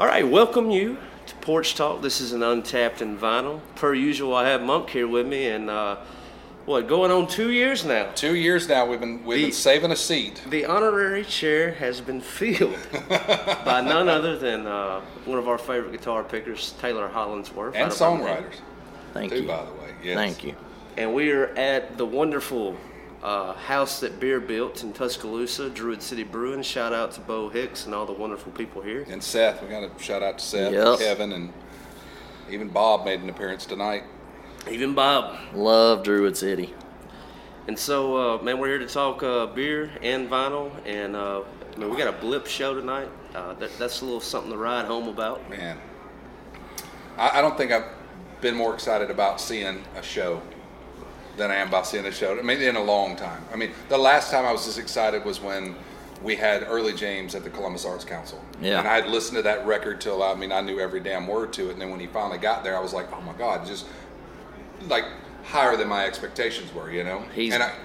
All right, welcome you to Porch Talk. This is an untapped and vinyl. Per usual, I have Monk here with me, and uh, what going on two years now. Two years now, we've been we've been saving a seat. The honorary chair has been filled by none other than uh, one of our favorite guitar pickers, Taylor Hollingsworth, And out of Birmingham. songwriters, Thank too, you. by the way. Yes. Thank you. And we are at the wonderful uh, house that Beer built in Tuscaloosa, Druid City Brewing. Shout out to Bo Hicks and all the wonderful people here. And Seth, we got to shout out to Seth, Yep. and Kevin, and even Bob made an appearance tonight. Even Bob. Love Druid City. And so, uh, man, we're here to talk uh, beer and vinyl. And uh, man, we got a blip show tonight. Uh, that, that's a little something to ride home about. Man, I, I don't think I've been more excited about seeing a show than I am about seeing a show. I mean, in a long time. I mean, the last time I was this excited was when we had Early James at the Columbus Arts Council. Yeah. And I had listened to that record till I mean I knew every damn word to it. And then when he finally got there, I was like, oh my god, just like higher than my expectations were. You know. He's- and I.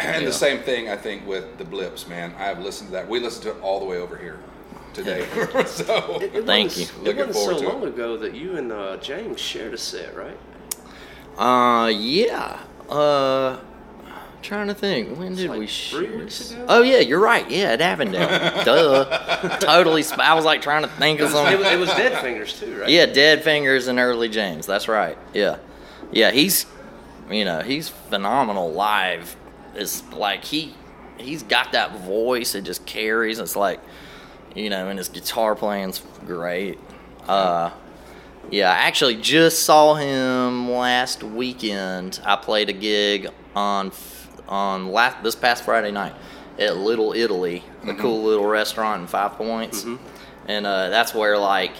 And Yeah. the same thing I think with the blips, man. I have listened to that. We listened to it all the way over here today. so It, it Thank wasn't, you. It wasn't so forward to it. long ago that you and uh, James shared a set, right? Uh, yeah. Uh, trying to think. When did like we three share? weeks ago? Oh yeah, you're right. Yeah, at Avondale. Duh. totally. Sp- I was like trying to think of It something. was, it was Dead Fingers too, right? Yeah, Dead Fingers and Early James. That's right. Yeah, yeah. He's, you know, he's phenomenal live. It's like he, he's got that voice. It just carries. It's like, you know, and his guitar playing's great. Uh, yeah, I actually just saw him last weekend. I played a gig on on last this past Friday night at Little Italy, the cool little restaurant in Five Points, and uh, that's where like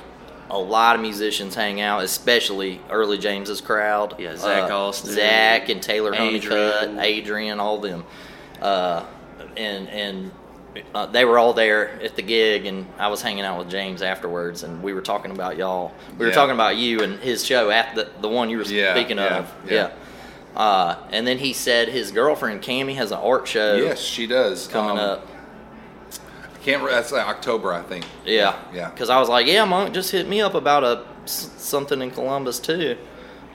a lot of musicians hang out, especially early James's crowd. Yeah, Zach Uh, Austin, Zach and Taylor Honeycutt, Adrian. Adrian, all them, uh, and and uh, they were all there at the gig, and I was hanging out with James afterwards, and we were talking about y'all. We were Yeah. talking about you and his show at the the one you were Yeah, speaking yeah, of. yeah. Uh, and then he said his girlfriend Cami has an art show yes, she does coming Um, up. I can't. That's like October, I think. Yeah, Yeah. Because I was like, yeah, Monk, just hit me up about a something in Columbus too.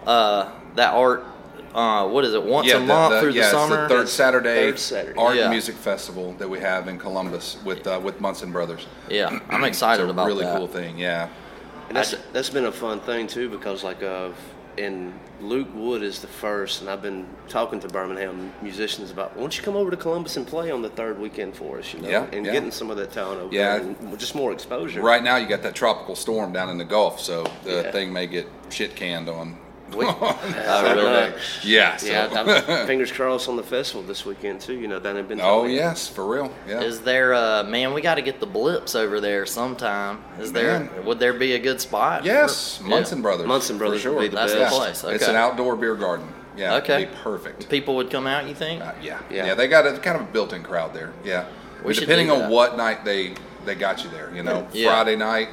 Uh, that art. Uh, what is it? Once yeah, a month through yeah, the it's summer. the third Saturday, Third Saturday. art Yeah. music festival that we have in Columbus with uh, with Munson Brothers. Yeah, I'm It's excited a about really that. cool thing. Yeah, And that's that's been a fun thing too because like uh, and Luke Wood is the first, and I've been talking to Birmingham musicians about why don't you come over to Columbus and play on the third weekend for us, you know, Yeah, and yeah. getting some of that talent over Yeah. there and just more exposure. right now you got that tropical storm down in the Gulf, so the Yeah. thing may get shit canned on. We- Oh, I really? know. yeah. So. Yeah, I'm- fingers crossed on the festival this weekend too. You know, down in Bentonia. oh yes, for real. Yeah. Is there, uh, man? We got to get the blips over there sometime. Is there? Would there be a good spot? yes, for- Munson Brothers. Munson Brothers sure. would be the That's best. the place. Okay. It's an outdoor beer garden. Yeah. it'd Okay. Be perfect. People would come out. You think? Uh, yeah. Yeah. yeah, They got a kind of a built-in crowd there. Yeah, We should depending on what night they they got you there. You know, Yeah. Friday night,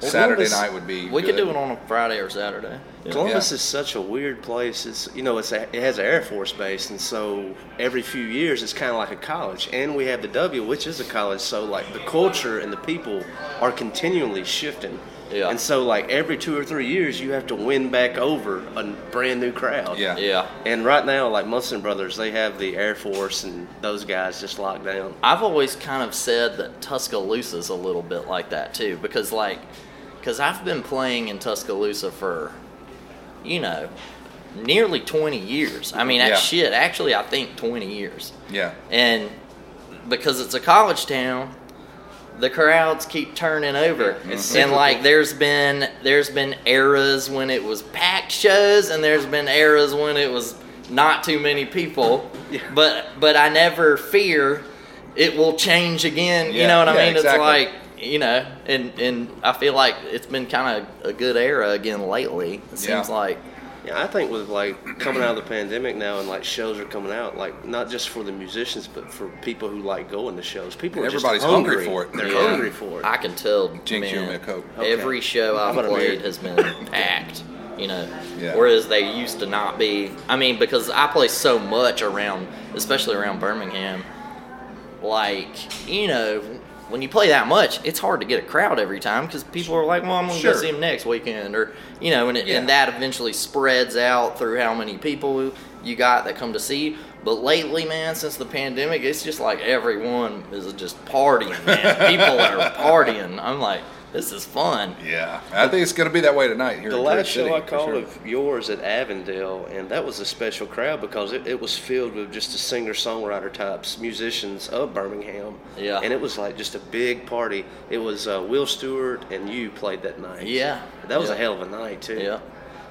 Well, Saturday Columbus- night would be. we could do it on a Friday or Saturday. Yeah. Columbus Yeah. is such a weird place. It's you know it's a, it has an Air Force base, and so every few years it's kind of like a college. And we have the W, which is a college. So like the culture and the people are continually shifting. Yeah. And so like every two or three years you have to win back over a brand new crowd. Yeah. Yeah. And right now, like Munson Brothers, they have the Air Force and those guys just locked down. I've always kind of said that Tuscaloosa's a little bit like that too, because like, because I've been playing in Tuscaloosa for, you know, nearly 20 years. I mean, Yeah. that shit, actually, I think 20 years. Yeah. And because it's a college town, the crowds keep turning over. Mm-hmm. And like there's been there's been eras when it was packed shows and there's been eras when it was not too many people. Yeah. But but I never fear it will change again. You know what yeah, I mean? exactly. It's like you know, and and I feel like it's been kind of a good era again lately. It seems Yeah. like Yeah, I think with like coming out of the pandemic now and like shows are coming out, like not just for the musicians, but for people who like going to shows. People are Everybody's just hungry hungry for it. They're Yeah. hungry for it. I can tell. Jinx, you man, owe me a Coke. Okay. Every show I'm I've played has been packed. You know, Yeah. whereas they used to not be. I mean, because I play so much around, especially around Birmingham. Like, you know, when you play that much, it's hard to get a crowd every time because people are like, "Well, I'm going to Sure. go see him next weekend," or you know, and, it, Yeah. and that eventually spreads out through how many people you got that come to see. you. But lately, man, since the pandemic, it's just like everyone is just partying, man. people are partying. I'm like, this is fun. Yeah, I think it's going to be that way tonight here. The in last Bridge City, show I called sure. of yours at Avondale, and that was a special crowd because it, it was filled with just the singer songwriter types, musicians of Birmingham. Yeah. And it was like just a big party. It was uh, Will Stewart and you played that night. Yeah. That was Yeah. a hell of a night, too. Yeah,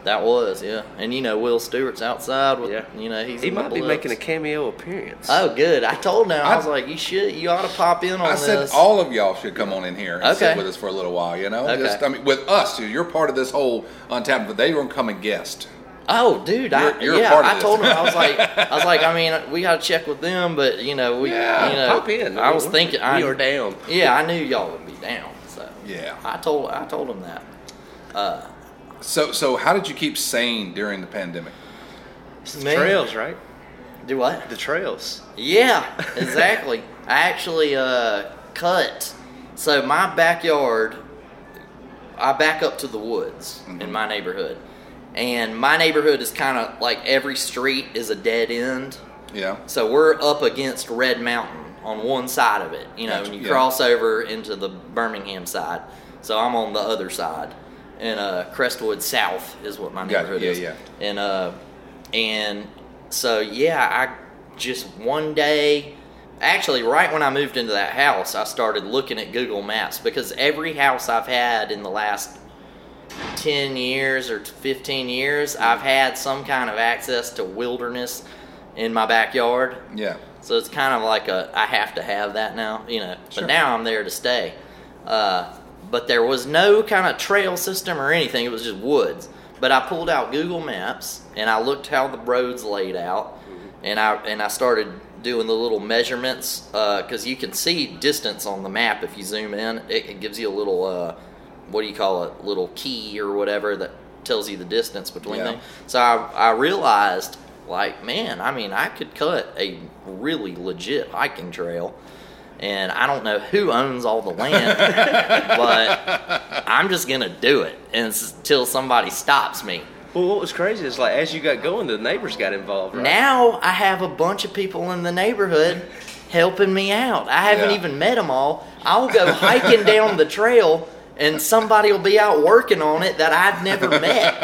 that was yeah. And you know, Will Stewart's outside with Yeah. you know he's He in the might be blips. making a cameo appearance. Oh, good. I told him. I, I- was like, you should. You ought to pop in on I this. said all of y'all should come on in here and sit Okay. with us for a little while. You know, Okay. Just, I mean, with us, you're part of this whole Untapped. But they were come and guest. Oh, dude, You're- you're a yeah, part of I this. told him I was like, I was like, I mean, we got to check with them, but you know, we, Yeah, you know, Pop in. I was We- thinking, I, we are down. Yeah, I knew y'all would be down, so Yeah. I told, I told him that. Uh, So, so how did you keep sane during the pandemic? It's the Man. trails, right? Do what? The trails. Yeah, exactly. I actually uh, cut. So my backyard, I back up to the woods in my neighborhood, and my neighborhood is kind of like every street is a dead end. Yeah. So we're up against Red Mountain on one side of it, you know, Gotcha, and you yeah. cross over into the Birmingham side. So I'm on the other side, and uh, Crestwood South is what my neighborhood yeah, is. yeah. And uh, and so yeah, I just one day, actually, right when I moved into that house, I started looking at Google Maps because every house I've had in the last 10 years or 15 years, I've had some kind of access to wilderness in my backyard. Yeah. So it's kind of like a I have to have that now, you know. Sure. But now I'm there to stay. Uh, but there was no kind of trail system or anything. It was just woods. But I pulled out Google Maps and I looked how the roads laid out, and I and I started doing the little measurements because you can see distance on the map if you zoom in. It, it gives you a little uh, what do you call it? Little key or whatever that tells you the distance between Yeah. things. So I, I realized, like, man, I mean, I could cut a really legit hiking trail, and I don't know who owns all the land, but I'm just gonna do it until somebody stops me. Well, what was crazy is like as you got going, the neighbors got involved. Right? Now I have a bunch of people in the neighborhood helping me out. I haven't Yeah. even met them all. I'll go hiking down the trail and somebody will be out working on it that I've never met.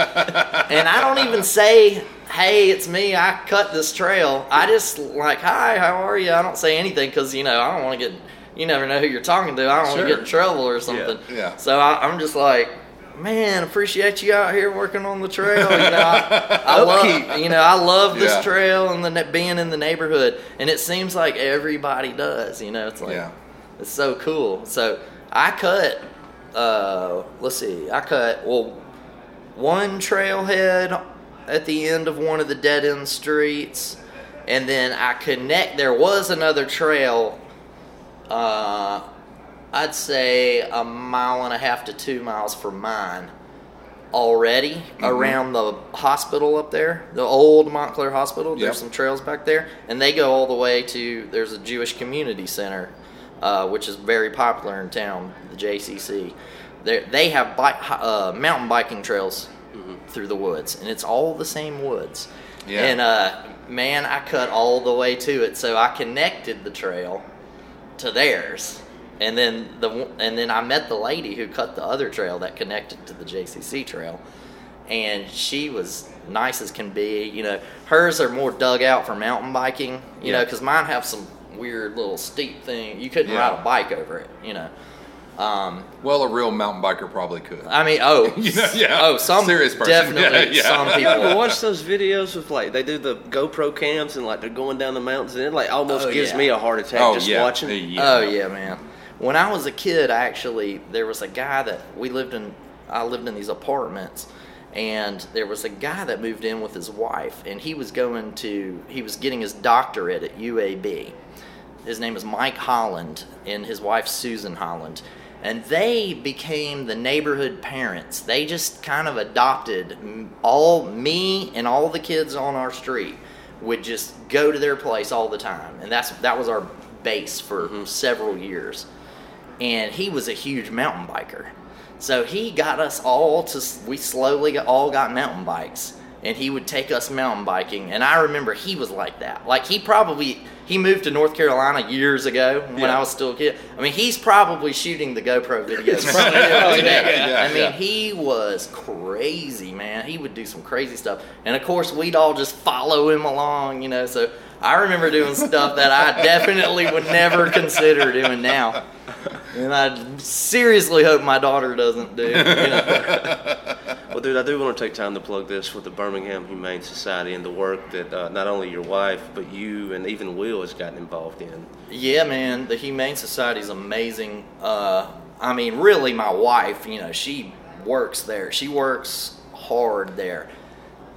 and I don't even say, "Hey, it's me. I cut this trail." I just like, "Hi, how are you?" I don't say anything because you know I don't want to get. You never know who you're talking to. I don't want Sure. to get in trouble or something. yeah. So I, I'm just like, man, appreciate you out here working on the trail. You know, I, I love, you know, I love this Yeah. trail and the being in the neighborhood, and it seems like everybody does. You know, it's like Yeah. it's so cool. So I cut. Uh, let's see, I cut well one trailhead at the end of one of the dead end streets, and then I connect. There was another trail. Uh, I'd say a mile and a half to two miles from mine already Mm-hmm. around the hospital up there, the old Montclair Hospital. There's Yep. some trails back there, and they go all the way to. There's a Jewish community center, uh, which is very popular in town, the JCC. They they have bike, uh, mountain biking trails through the woods, and it's all the same woods. Yeah. And uh, man, I cut all the way to it, so I connected the trail to theirs. And then the and then I met the lady who cut the other trail that connected to the JCC trail, and she was nice as can be. You know, hers are more dug out for mountain biking. You know, because mine have some weird little steep thing. You couldn't Yeah. ride a bike over it. You know. Um, Well, a real mountain biker probably could. I mean, oh, You know, yeah. oh, some Serious person. definitely Yeah, yeah. some You ever people. watch those videos of like they do the GoPro cams and like they're going down the mountains and it like almost Oh, gives yeah. me a heart attack Oh just yeah. watching. Yeah. Oh yeah, man. When I was a kid, actually, there was a guy that we lived in. I lived in these apartments, and there was a guy that moved in with his wife, and he was going to. He was getting his doctorate at UAB. His name is Mike Holland, and his wife Susan Holland. And they became the neighborhood parents. They just kind of adopted all me and all the kids on our street would just go to their place all the time, and that's that was our base for mm-hmm. several years. and he was a huge mountain biker. So he got us all to. We slowly all got mountain bikes, and he would take us mountain biking. And I remember he was like that. Like he probably he moved to North Carolina years ago when Yeah. I was still a kid. I mean, he's probably shooting the GoPro videos Probably, today. Oh, yeah, yeah, I mean, he was crazy, man. He would do some crazy stuff, and of course, we'd all just follow him along, you know. So I remember doing stuff that I definitely would never consider doing now, and I seriously hope my daughter doesn't do. You know? Well, dude, I do want to take time to plug this with the Birmingham Humane Society and the work that uh, not only your wife, but you and even Will has gotten involved in. Yeah, man, the Humane Society is amazing. Uh, I mean, really, my wife, you know, she works there. She works hard there.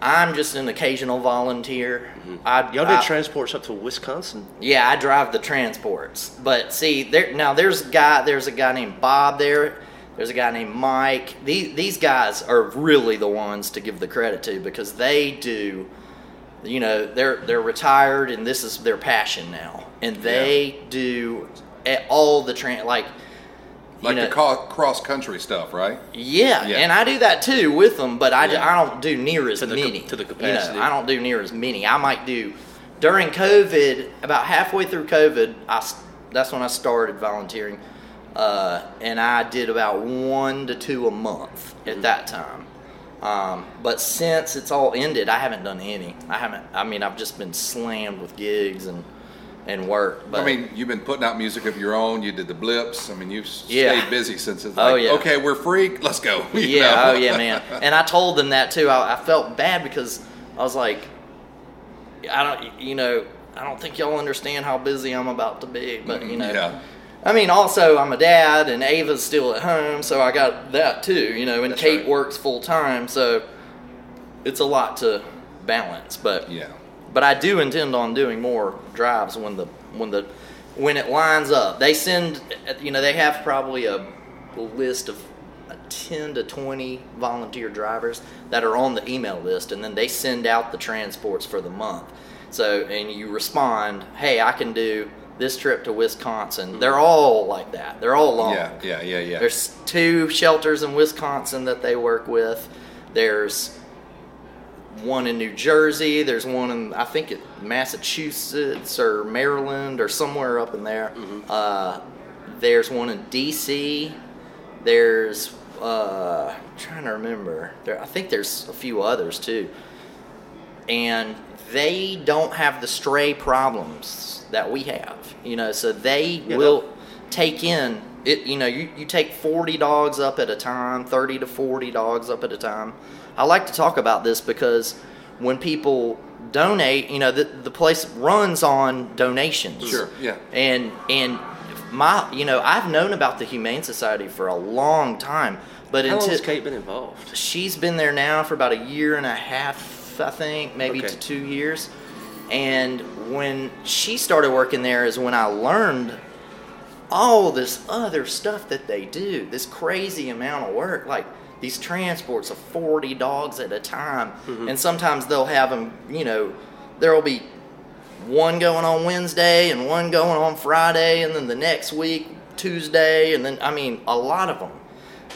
I'm just an occasional volunteer. I, Y'all I- transports up to Wisconsin. Yeah, I drive the transports. But see, there now there's a guy there's a guy named Bob there. There's a guy named Mike. These these guys are really the ones to give the credit to because they do you know, they're they're retired and this is their passion now. And they do a- all the tran like you Like know, the co- cross country stuff, right? yeah, Yeah. and I do that too with them, but I, Yeah. I don't do near as To the ca- many. to the You know, capacity. I don't do near as many. I might do during COVID, about halfway through COVID. I s- that's when I started volunteering, uh, and I did about one to two a month Mm-hmm. at that time. Um, but since it's all ended, I haven't done any. I haven't. I mean, I've just been slammed with gigs and and work. But I mean, you've been putting out music of your own. You did the blips. I mean, you've Yeah. stayed busy since it's Oh, yeah. okay, we're free. Let's go. you yeah, know? oh yeah, man. And I told them that too. I, I felt bad because I was like, I don't, you know, I don't think y'all understand how busy I'm about to be. But you know, Yeah. I mean, also I'm a dad, and Ava's still at home, so I got that too. You know, and That's Kate right. works full time, so it's a lot to balance. But Yeah. but I do intend on doing more drives when the when the when it lines up. They send you know they have probably a list of 10 to 20 volunteer drivers that are on the email list and then they send out the transports for the month. So and you respond, "Hey, I can do this trip to Wisconsin." They're all like that. They're all long. Yeah. Yeah. Yeah. Yeah. There's two shelters in Wisconsin that they work with. There's one in New Jersey. There's one in I think it Massachusetts or Maryland or somewhere up in there. Uh, there's one in D.C. There's uh, I'm trying to remember. There I think there's a few others too. And they don't have the stray problems that we have. You know, so they Yeah, will take in it you know you, you take 40 dogs up at a time 30 to 40 dogs up at a time i like to talk about this because when people donate you know the, the place runs on donations Sure, yeah. and and my you know i've known about the humane society for a long time but how long has Kate been involved? she's been there now for about a year and a half, I think, maybe Okay. to two years. And when she started working there is when I learned all this other stuff that they do, this crazy amount of work, like these transports of 40 dogs at a time. Mm-hmm. And sometimes they'll have them, you know, there'll be one going on Wednesday and one going on Friday, and then the next week Tuesday, and then I mean a lot of them.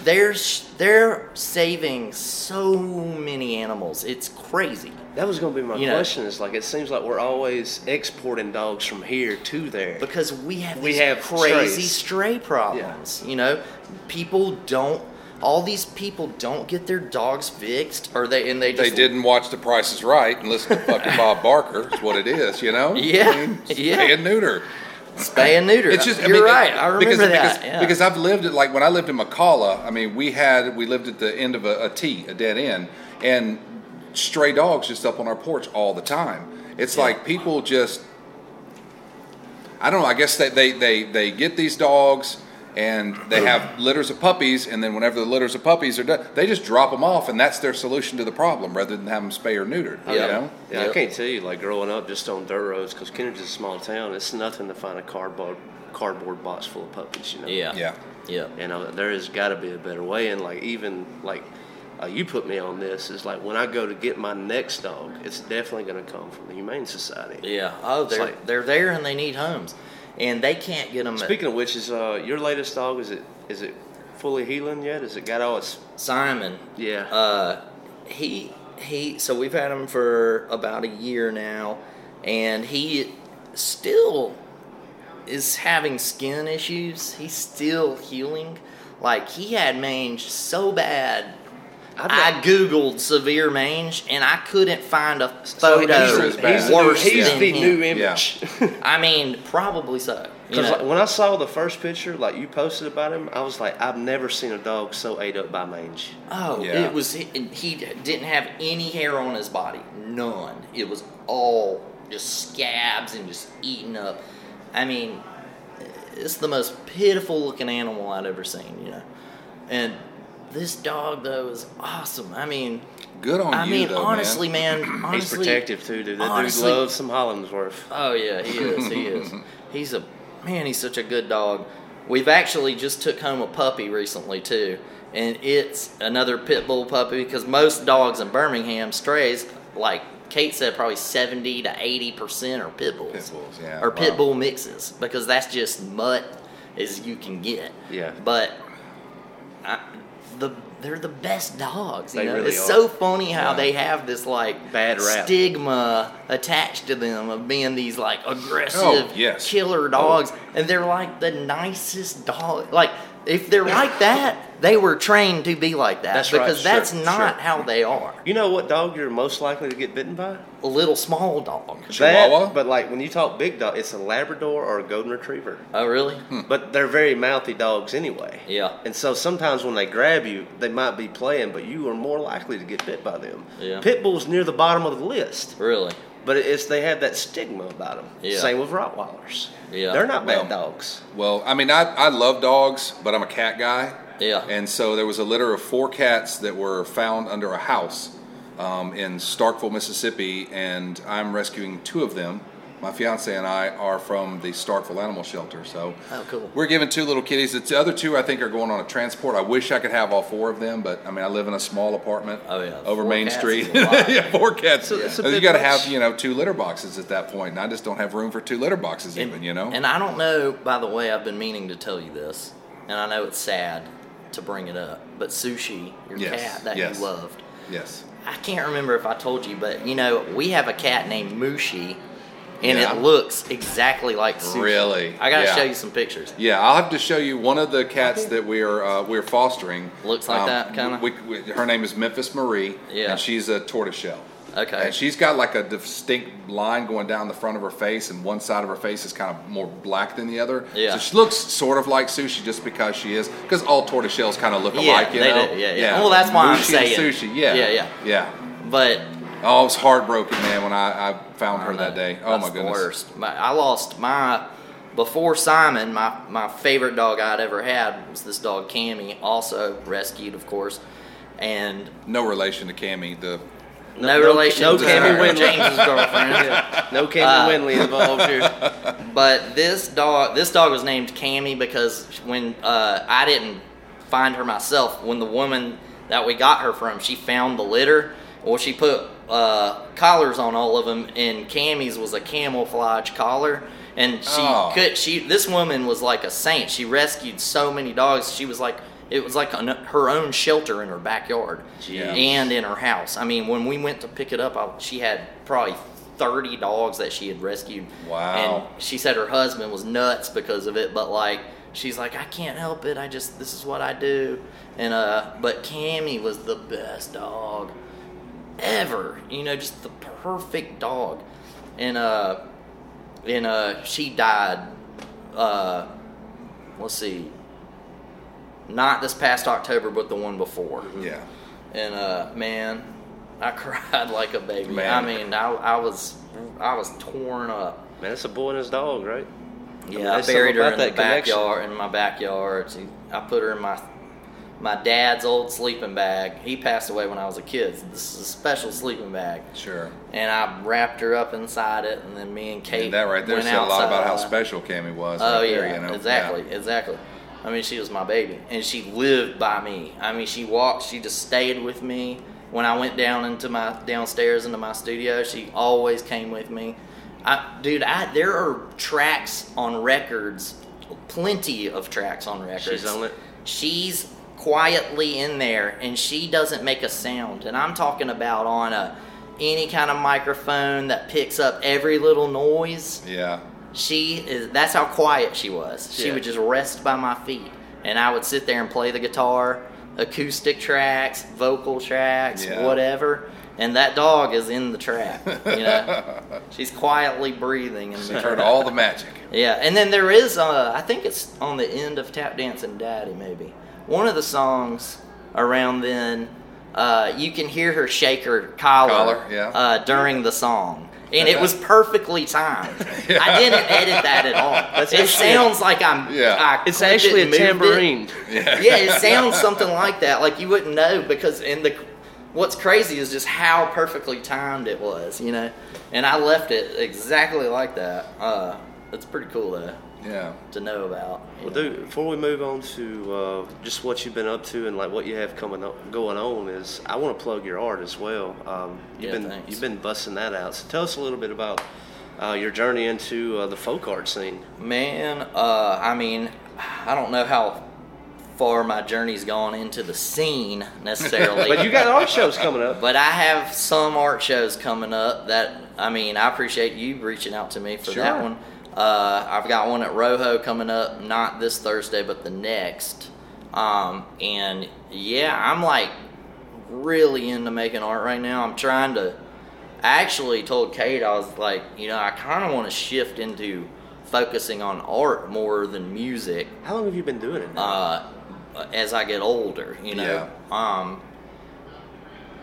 They're they're saving so many animals. It's crazy. That was going to be my You know- question. Is like it seems like we're always exporting dogs from here to there. because we have We these have crazy strays. stray problems. You know, people don't. All these people don't get their dogs fixed, or they and they just They didn't watch The Price is Right and listen to fucking Bob Barker. Is what it is, you know. Yeah, I mean, yeah. and neuter. Spay and neuter. It's just you're I mean, right. I remember because, that. because, yeah. because I've lived it like when I lived in McCalla. I mean, we had we lived at the end of a, a T, a dead end, and stray dogs just up on our porch all the time. It's Yeah. like people just. I don't know. I guess they, they, they, they get these dogs and they have litters of puppies, and then whenever the litters of puppies are done, they just drop them off, and that's their solution to the problem rather than have them spay or neutered. You Yeah. know? Yeah, Yep. I can't tell you, like growing up just on dirt roads, because Kennedy's a small town. It's nothing to find a cardboard cardboard box full of puppies. You know. yeah, Yeah. yeah. You know, there has got to be a better way. And like even like uh, you put me on this is like when I go to get my next dog, it's definitely going to come from the Humane Society. Yeah. Oh, they're like- they're there and they need homes. And they can't get them. Speaking of which, is uh, your latest dog? Is it is it fully healing yet? Has it got all its? Simon, Yeah. uh, he he. So we've had him for about a year now, and he still is having skin issues. He's still healing. Like he had mange so bad. I've I googled severe mange and I couldn't find a So photo he's- he's bad. the new- worse he's than the him. new image. I mean, probably so. Because like, when I saw the first picture, like you posted about him, I was like, I've never seen a dog so ate up by mange. Oh, Yeah. it was. He, he didn't have any hair on his body, none. It was all just scabs and just eaten up. I mean, it's the most pitiful looking animal I'd ever seen, you know. And this dog though is awesome. I mean, Good on I you, mean, though, honestly, man. He's honestly, protective too, dude. That honestly- dude loves some Hollingsworth. Oh yeah, he is. He is. He's a man. He's such a good dog. We've actually just took home a puppy recently too, and it's another pit bull puppy because most dogs in Birmingham strays, like Kate said, probably seventy to eighty percent are pit bulls. Pit bulls, yeah, Or pit bull mixes because that's just mutt as you can get. Yeah. But I, the they're the best dogs. You They know? really it's are. so funny how Yeah. they have this like Bad rap. stigma attached to them of being these like oh, aggressive Oh, yes. killer oh. dogs, and they're like the nicest dog. Like if they're like that, they were trained to be like that That's right, because sure, that's not sure. how they are. You know what dog you're most likely to get bitten by? A little small dog. Chihuahua? That, but like when you talk big dog, it's a Labrador or a Golden Retriever. Oh really? Hmm. But they're very mouthy dogs anyway. Yeah. And so sometimes when they grab you, they might be playing, but you are more likely to get bit by them. Yeah. Pit bulls near the bottom of the list, Really? but it's they have that stigma about them. Yeah. Same with Rottweilers. Yeah. They're not bad Well, dogs. Well, I mean, I, I love dogs, but I'm a cat guy. Yeah. And so there was a litter of four cats that were found under a house um, in Starkville, Mississippi, and I'm rescuing two of them. My fiance and I are from the Starkville Animal Shelter, so Oh, cool. we're giving two little kitties. The other two, I think, are going on a transport. I wish I could have all four of them, but I mean, I live in a small apartment Oh, yeah. over Four Main Street. is a lot. yeah, four cats. So a you got to have you know two litter boxes at that point, and I just don't have room for two litter boxes, And- even you know. And I don't know, by the way, I've been meaning to tell you this, and I know it's sad to bring it up, but Sushi, your Yes, cat that yes. you loved, yes. I can't remember if I told you, but you know, we have a cat named Mushi, and Yeah. it looks exactly like Sushi. Really? I gotta Yeah. show you some pictures. Yeah, I'll have to show you one of the cats that we're uh, we're fostering. Looks like that, kinda? We, we, her name is Memphis Marie. Yeah. and she's a tortoiseshell. Okay. And she's got like a distinct line going down the front of her face, and one side of her face is kind of more black than the other. Yeah. So she looks sort of like sushi just because she is, because all tortoiseshells kind of look Yeah, alike, you they know? do, yeah, yeah. Well, that's why I'm Mushi and saying. sushi. Yeah. Yeah, yeah. Yeah. But Oh, I was heartbroken, man, when I, I found her that day. Oh That's my the goodness. worst. My, I lost my before Simon. My my favorite dog I'd ever had was this dog Cammy, also rescued, of course, and No relation to Cammy, the no, no- relation no Cammy her, Winley. James's girlfriend. Yeah. No Cammy Uh, Winley involved here. But this dog, this dog was named Cammy because when uh, I didn't find her myself, when the woman that we got her from, she found the litter. Well, she put uh, collars on all of them, and Cammy's was a camouflage collar. And she Oh. could. She this woman was like a saint. She rescued so many dogs. She was like it was like an, her own shelter in her backyard Yeah. and in her house. I mean, when we went to pick it up, I, she had probably thirty dogs that she had rescued. Wow. And she said her husband was nuts because of it, but like she's like, I can't help it. I just this is what I do. And uh, but Cammy was the best dog ever. You know, just the perfect dog. And uh, and uh, she died. Uh, let's see. Not this past October, but the one before. yeah. And uh, man, I cried like a baby. Man. I mean, I, I was I was torn up. Man, it's a boy and his dog, right? Yeah, I there's buried her in the connection. backyard. In my backyard, She- I put her in my my dad's old sleeping bag. He passed away when I was a kid. This is a special sleeping bag, Sure. and I wrapped her up inside it. And then me and Kate And that right there said a lot about how special Cammy was. Oh right yeah, there, you know? exactly, exactly. I mean, she was my baby, and she lived by me. I mean, she walked. She just stayed with me when I went down into my downstairs into my studio. She always came with me, I, dude, I there are tracks on records, plenty of tracks on records. She's on it? She's quietly in there, and she doesn't make a sound. And I'm talking about on a any kind of microphone that picks up every little noise. Yeah. She is. That's how quiet she was. She Yeah. would just rest by my feet, and I would sit there and play the guitar, acoustic tracks, vocal tracks, Yeah. whatever. And that dog is in the track. You know, she's quietly breathing in the Heard all the magic. yeah, and then there is, uh, I think it's on the end of Tap Dancing Daddy, maybe. One of the songs around then, uh, you can hear her shake her collar, Collar, yeah. uh, during the song. And it was perfectly timed. I didn't edit that at all. That's it sounds like I'm. Yeah. I It's clicked it actually a moved it. tambourine. Yeah. Yeah, it sounds something like that. Like you wouldn't know because in the what's crazy is just how perfectly timed it was, you know. And I left it exactly like that. Uh, it's pretty cool though Yeah. to know about. Well, know. dude, before we move on to uh, just what you've been up to and like what you have coming up, going on, is I want to plug your art as well. Um, you've Yeah, been thanks. you've been busting that out. So tell us a little bit about uh, your journey into uh, the folk art scene. Man, uh, I mean, I don't know how far my journey's gone into the scene necessarily. But you got art shows coming up. But I have some art shows coming up that I mean I appreciate you reaching out to me for Sure. that one. Uh, I've got one at Rojo coming up, not this Thursday, but the next. Um, and yeah, I'm like really into making art right now. I'm trying to. I actually told Kate I was like, you know, I kind of want to shift into focusing on art more than music How long have you been doing it? Now? uh, as I get older, you know. Yeah. Um,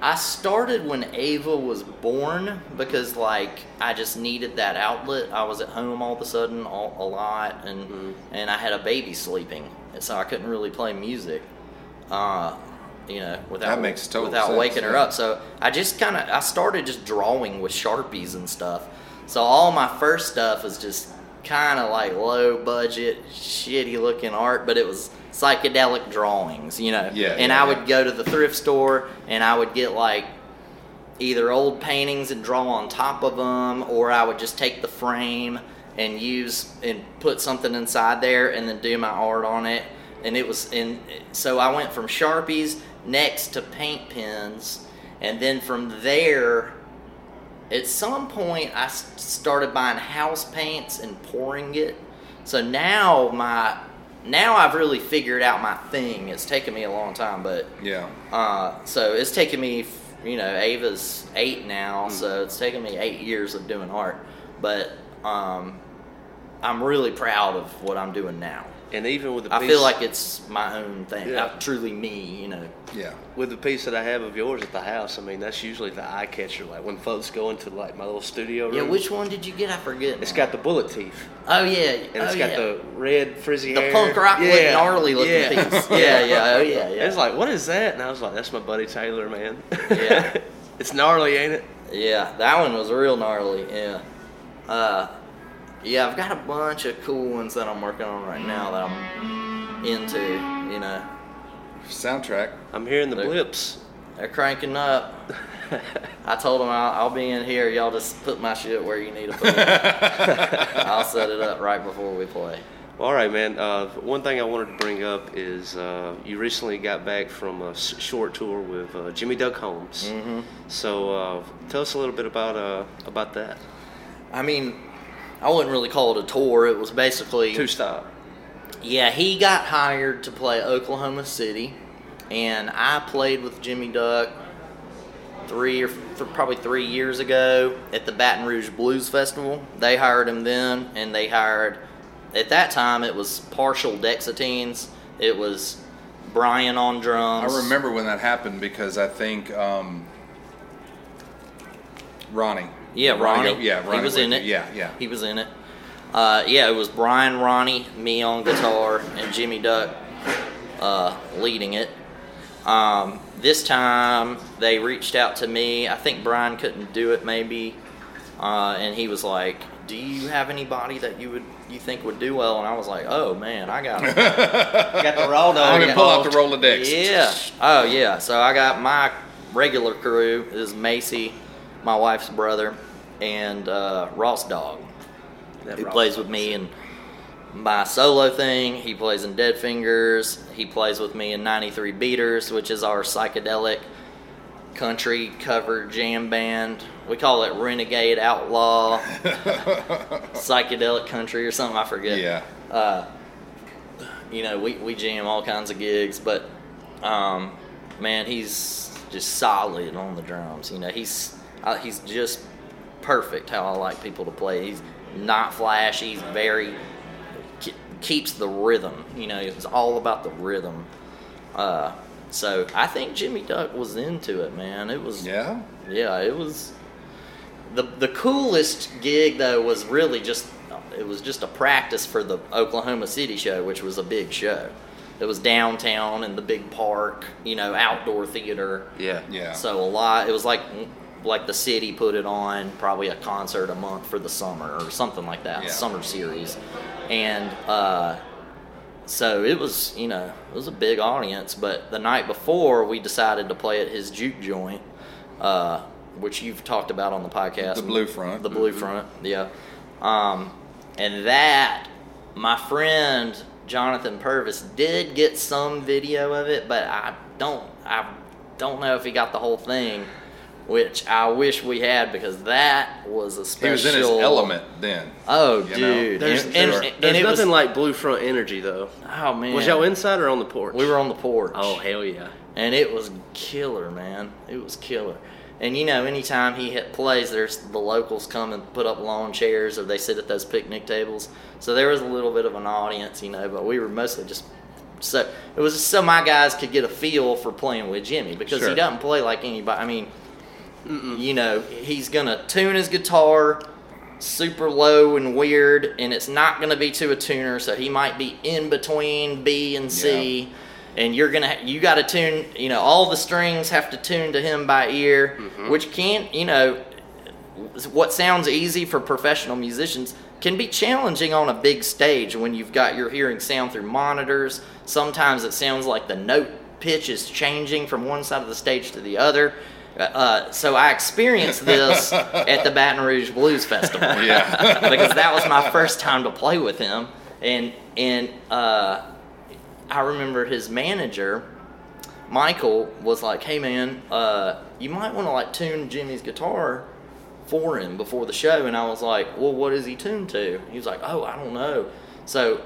I started when Ava was born because, like, I just needed that outlet. I was at home all of a sudden all, a lot, and Mhm. and I had a baby sleeping, and so I couldn't really play music. Uh, you know, without That makes total without sense, waking her up. So I just kind of I started just drawing with sharpies and stuff. So all my first stuff was just kind of like low budget, shitty looking art, but it was psychedelic drawings, you know. Yeah, And yeah, I yeah. would go to the thrift store and I would get like either old paintings and draw on top of them, or I would just take the frame and use and put something inside there and then do my art on it. And it was in so I went from Sharpies next to paint pens, and then from there, at some point, I started buying house paints and pouring it. So now my now I've really figured out my thing. It's taken me a long time, but Yeah. uh, so it's taken me, you know, Ava's eight now, so it's taken me eight years of doing art. But um, I'm really proud of what I'm doing now. And even with the I piece, feel like it's my own thing, Yeah. uh, truly me. You know, Yeah. with the piece that I have of yours at the house. I mean, that's usually the eye catcher. Like when folks go into like my little studio room. yeah. Which one did you get? I forget. It's now. got the bullet teeth, Oh yeah, and it's oh, got yeah. the red frizzy the hair. punk rock yeah. looking gnarly looking yeah. piece. Yeah, yeah, oh yeah, yeah. It's like, what is that? And I was like, that's my buddy Taylor, man. Yeah. it's gnarly, ain't it? Yeah, that one was real gnarly. Yeah. Uh, yeah, I've got a bunch of cool ones that I'm working on right now that I'm into. You know, Soundtrack. I'm hearing the Look. blips. they're cranking up. I told them I'll, I'll be in here. Y'all just put my shit where you need to put it. I'll set it up right before we play. All right, man. Uh, one thing I wanted to bring up is uh, you recently got back from a s- short tour with uh, Jimmy Duck Holmes. hmm So uh, tell us a little bit about uh, about that. I mean, I wouldn't really call it a tour. It was basically Two stop. Yeah, he got hired to play Oklahoma City, and I played with Jimmy Duck three or th- probably three years ago at the Baton Rouge Blues Festival. They hired him then, and they hired at that time it was partial Dexateens. It was Brian on drums. I remember when that happened because I think um, Ronnie. Yeah, Ronnie. go- yeah, Ronnie he was in it. Yeah, yeah. He was in it. Uh, yeah, it was Brian, Ronnie, me on guitar, and Jimmy Duck uh, leading it. Um, this time they reached out to me. I think Brian couldn't do it, maybe, uh, and he was like, "Do you have anybody that you would you think would do well?" And I was like, "Oh man, I got." Him got the raw Let dog. me pull out the Rolodex. Yeah. Oh yeah. So I got my regular crew is Macy, my wife's brother, and uh, Ross Dog, That who Ross plays with me in my solo thing. He plays in Dead Fingers. He plays with me in 93 Beaters, which is our psychedelic country cover jam band. We call it Renegade Outlaw Psychedelic Country or something. I forget. Yeah. Uh, you know, we, we jam all kinds of gigs, but um, man, he's just solid on the drums. You know, he's uh, he's just perfect how I like people to play. He's not flashy. He's very keeps the rhythm. You know, it's all about the rhythm. Uh, so I think Jimmy Duck was into it, man. It was Yeah. yeah, it was the the coolest gig though was really just it was just a practice for the Oklahoma City show, which was a big show. It was downtown in the big park, you know, outdoor theater. Yeah. Yeah. So a lot. It was like like the city put it on, probably a concert a month for the summer or something like that, Yeah. summer series, and uh, so it was you know it was a big audience. But the night before, we decided to play at his juke joint, uh, which you've talked about on the podcast, The Blue Front. the Blue Front, yeah, um, and that my friend Jonathan Purvis did get some video of it, but I don't I don't know if he got the whole thing, which I wish we had because that was a special. He special. was in his element then. Oh, you know? dude! There's, and, and- and there's it was- nothing like Blue Front energy though. oh man, Was y'all inside or on the porch? We were on the porch. Oh hell yeah! and it was killer, man. It was killer. And you know, anytime he hit plays, there's the locals come and put up lawn chairs, or they sit at those picnic tables. So there was a little bit of an audience, you know, but we were mostly just so it was just so my guys could get a feel for playing with Jimmy because Sure. he doesn't play like anybody. I mean, you know, he's gonna tune his guitar super low and weird, and it's not gonna be to a tuner, so he might be in between B and C. And you're gonna, you got to tune. You know, all the strings have to tune to him by ear, mm-hmm. which can't you know, what sounds easy for professional musicians can be challenging on a big stage when you've got your hearing sound through monitors. Sometimes it sounds like the note pitch is changing from one side of the stage to the other. Uh, so I experienced this at the Baton Rouge Blues Festival Yeah. because that was my first time to play with him, and and uh, I remember his manager, Michael, was like, "Hey man, uh, you might want to like tune Jimmy's guitar for him before the show." And I was like, "Well, what is he tuned to?" He was like, "Oh, I don't know." So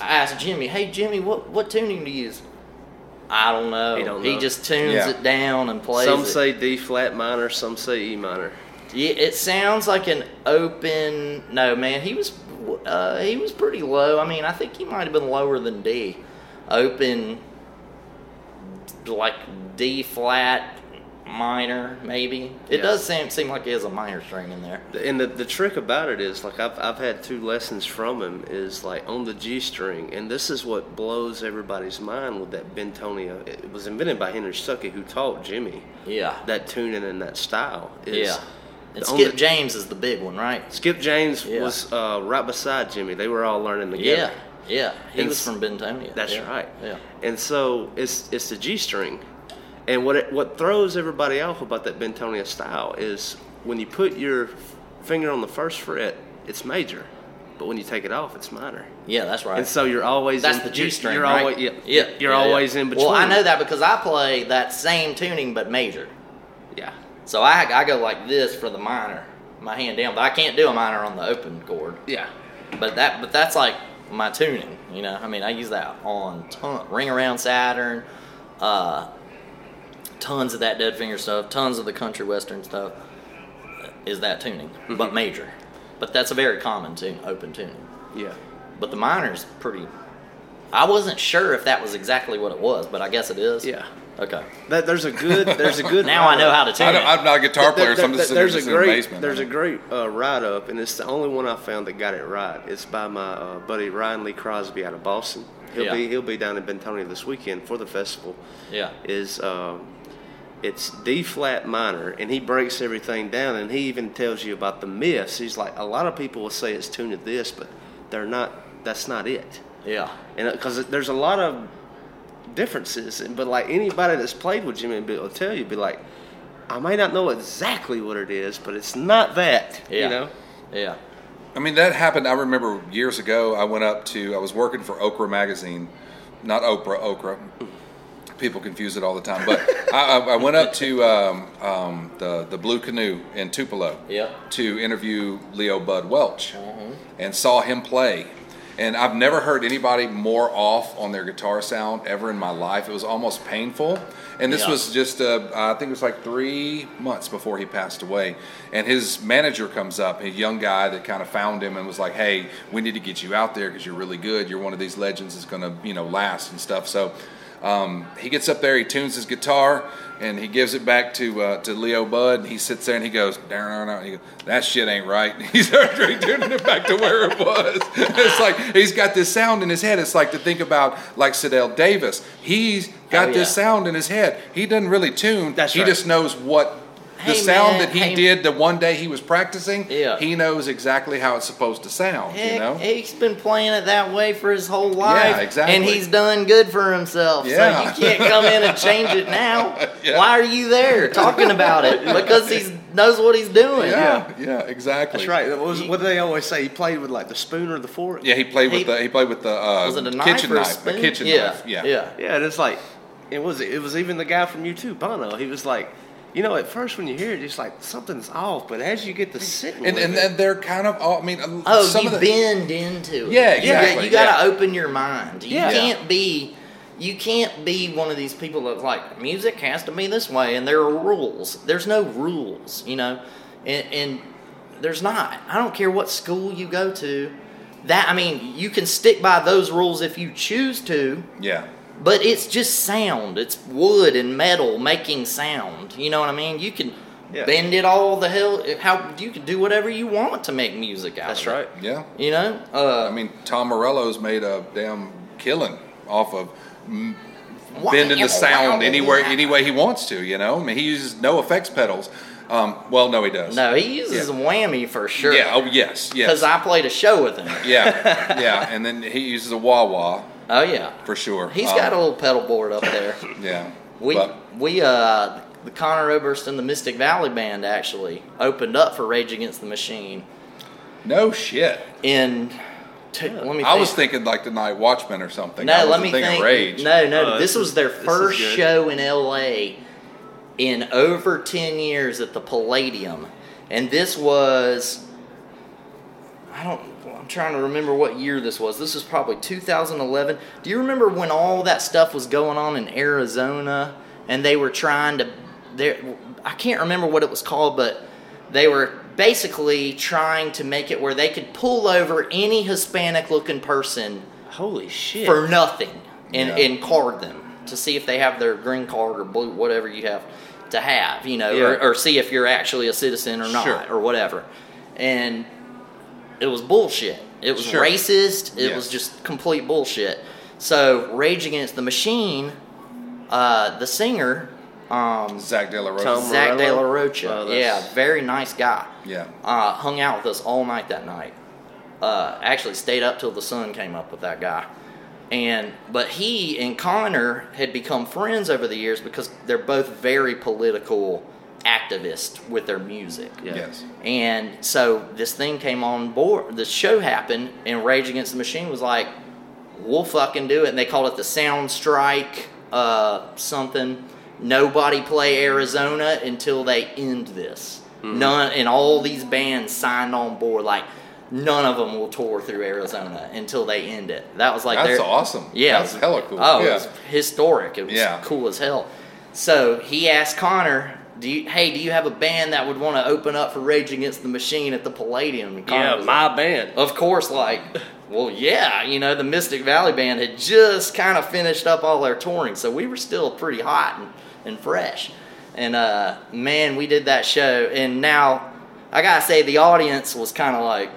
I asked Jimmy, "Hey Jimmy, what what tuning do you use?" I don't know. He don't He know. just tunes Yeah. it down and plays Some it. say D flat minor, some say E minor. Yeah, it sounds like an open. No, man, he was uh, he was pretty low. I mean, I think he might have been lower than D. Open, like D flat minor, maybe. It Yeah. does seem seem like he has a minor string in there. And the, the trick about it is, like, I've, I've had two lessons from him, is like on the G string, and this is what blows everybody's mind with that Bentonia. It was invented by Henry Stuckey, who taught Jimmy Yeah, that tuning and that style. Is yeah. And Skip the- James is the big one, right? Skip James Yeah. was uh, right beside Jimmy. They were all learning together. Yeah, yeah. He And was from Bentonia. That's yeah. right. Yeah. And so it's it's the G string, and what it, what throws everybody off about that Bentonia style is when you put your finger on the first fret, it's major, but when you take it off, it's minor. Yeah, that's right. And so you're always That's in, the G you're- string, You're right? always yeah, yeah. You're yeah, always yeah. in between. Well, I know that because I play that same tuning but major. Yeah. So I, I go like this for the minor, my hand down, but I can't do a minor on the open chord. Yeah. But that but that's like my tuning, you know. I mean, I use that on ton, Ring Around Saturn, uh, tons of that Dead Finger stuff, tons of the country western stuff. Is that tuning, Mm-hmm. but major. But that's a very common tune, open tuning. Yeah. But the minor's pretty. I wasn't sure if that was exactly what it was, but I guess it is. Yeah. Okay. That, there's a good there's a good Now I know how to tune I it. I'm not a guitar player, There- so I'm there- just sitting there's just a in great amazement. there's a great uh, write up, and it's the only one I found that got it right. It's by my uh, buddy Ryan Lee Crosby out of Boston. He'll Yeah. be he'll be down in Bentonia this weekend for the festival. Yeah. Is um, it's D flat minor, and he breaks everything down, and he even tells you about the myths. He's like a lot of people will say it's tuned to this, but they're not. That's not it. Yeah. And uh, because there's a lot of differences, and- but like anybody that's played with Jimmy be will tell you, be like, I might not know exactly what it is, but it's not that. Yeah. You know. Yeah. I mean, that happened. I remember years ago. I went up to. I was working for Okra magazine, not Oprah. Okra. People confuse it all the time. But I, I went up to um, um, the the Blue Canoe in Tupelo Yep. to interview Leo Bud Welch, and saw him play. And I've never heard anybody more off on their guitar sound ever in my life. It was almost painful. And this Yeah. was just, uh, I think it was like three months before he passed away. And his manager comes up, a young guy that kind of found him and was like, "Hey, we need to get you out there because you're really good. You're one of these legends that's going to, you know, last and stuff." So um, he gets up there, he tunes his guitar, and he gives it back to uh, to Leo Bud. And he sits there and he goes. He goes, "That shit ain't right." He starts tuning it back to where it was. It's like he's got this sound in his head. It's like to think about like CeDell Davis. He's got Oh, this sound in his head. He doesn't really tune. That's he right. just knows what. The Hey, sound man, that he hey- did the one day he was practicing, Yeah. he knows exactly how it's supposed to sound. Heck, you know, he's been playing it that way for his whole life. exactly. And he's done good for himself. Yeah. So you can't come in and change it now. Yeah. Why are you there talking about it? Because he knows what he's doing. yeah, yeah, exactly. That's right. What, was, what do they always say? He played with like the spoon or the fork. Yeah, he played with He- the he played with the uh, Was it a knife kitchen or a knife, spoon? a kitchen yeah. knife. Yeah, Yeah. Yeah, and it's like it was. It was even the guy from U2, Bono. He was like, you know, at first when you hear it, it's like something's off, but as you get to sitting and and it, then they're kind of. all- I mean, uh, Oh, some you of the, bend into it. Yeah, You- You, got to yeah. open your mind. You Yeah. can't be. You can't be one of these people that's like music has to be this way, and there are rules. There's no rules, you know, and, and there's not. I don't care what school you go to. That I mean, you can stick by those rules if you choose to, yeah, but it's just sound. It's wood and metal making sound. You know what I mean? You can Yeah. bend it all the hell. How you can do whatever you want to make music out. that's of it. right. yeah. You know, uh, I mean, Tom Morello's made a damn killing off of Why- bending the sound anywhere, any way he wants to. You know, I mean, he uses no effects pedals. Um, well, no, he does. no, he uses Yeah. whammy for sure. Yeah. Oh, yes. because I played a show with him. yeah. Yeah. And then he uses a wah wah Oh yeah, for sure. he's Um, got a little pedal board up there. Yeah. We But- we uh the Conor Oberst and the Mystic Valley Band actually opened up for Rage Against the Machine no shit. in. T- let me. I was thinking like the Night Watchman or something. No, I let me think. Rage. No, no, Oh, this this was their this first show in LA in over 10 years at the Palladium. And this was I don't I'm trying to remember what year this was. This was probably 2011. Do you remember when all that stuff was going on in Arizona and they were trying to there I can't remember what it was called, but they were basically trying to make it where they could pull over any Hispanic looking person Holy shit! for nothing and, Yeah. and card them to see if they have their green card or blue, whatever you have to have, you know, Yeah. or, or see if you're actually a citizen or not Sure. or whatever. And it was bullshit. It was Sure. racist. It Yes. was just complete bullshit. So Rage Against the Machine, uh, the singer, um, Zach De La Rosa. Tom- Zach De La Rocha, Oh, yeah, very nice guy Yeah. uh, hung out with us all night that night. Uh, actually stayed up till the sun came up with that guy. And but he and Conor had become friends over the years because they're both very political activists with their music. Yeah. Yes. And so this thing came on board. The show happened, and Rage Against the Machine was like, "We'll fucking do it." And they called it the Sound Strike, uh, something. Nobody play Arizona until they end this. None, and all these bands signed on board. Like none of them will tour through Arizona until they end it. That was like That's their- awesome. Yeah, That's hella cool. Oh, Yeah. it was historic. It was Yeah. cool as hell. So he asked Conor, "Do you, hey, do you have a band that would want to open up for Rage Against the Machine at the Palladium?" And Conor yeah, my band. of course, like, well, yeah, you know, the Mystic Valley Band had just kind of finished up all their touring, so we were still pretty hot and, and fresh. And uh, man, we did that show, and now I gotta say, the audience was kind of like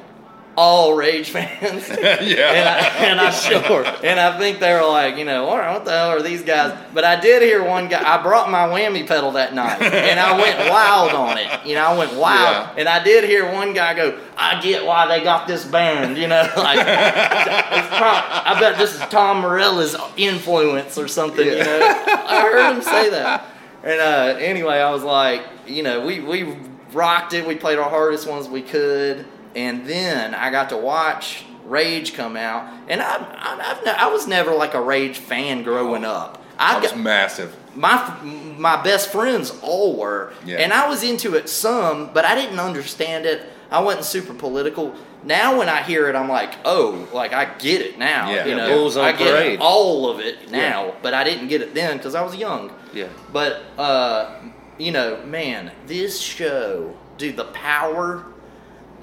all Rage fans. yeah. And I, and I Sure. and I think they were like, you know, all right, what the hell are these guys? But I did hear one guy. I brought my whammy pedal that night, and I went wild on it. You know, I went wild, Yeah. and I did hear one guy go, "I get why they got this band." You know, like it's prob- I bet this is Tom Morello's influence or something. You know, I heard him say that. And uh, anyway, I was like, you know, we we rocked it. We played our hardest ones we could, and then I got to watch Rage come out, and I I, I've, ne- I was never like a Rage fan growing up. I I was got, massive. my my best friends all were, Yeah. and I was into it some, but I didn't understand it. I wasn't super political. Now when I hear it, I'm like, oh, like I get it now. Yeah. you Yeah, know, Bulls on I get parade. all of it now, Yeah. but I didn't get it then because I was young. Yeah. But uh, you know, man, this show, dude, the power